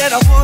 that I want.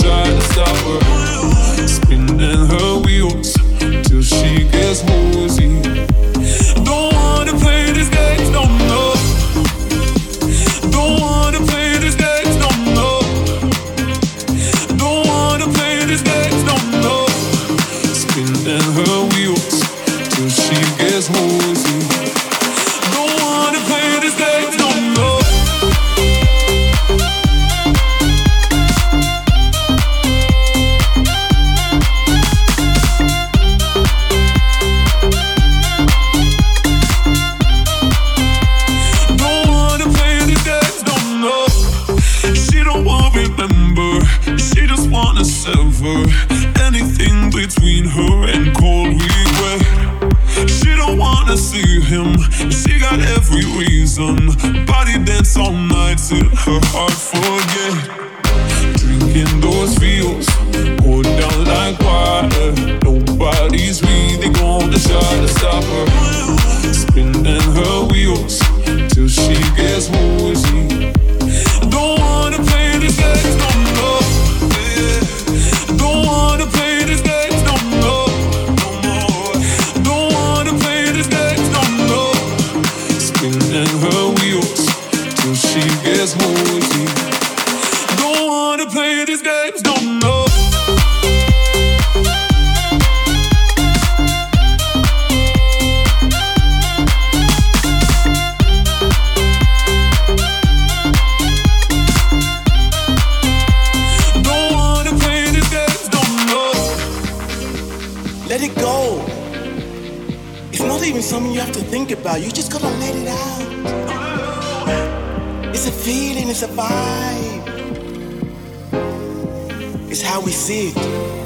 try to stop her. about. You just gotta let it out. It's a feeling, it's a vibe. It's how we see it.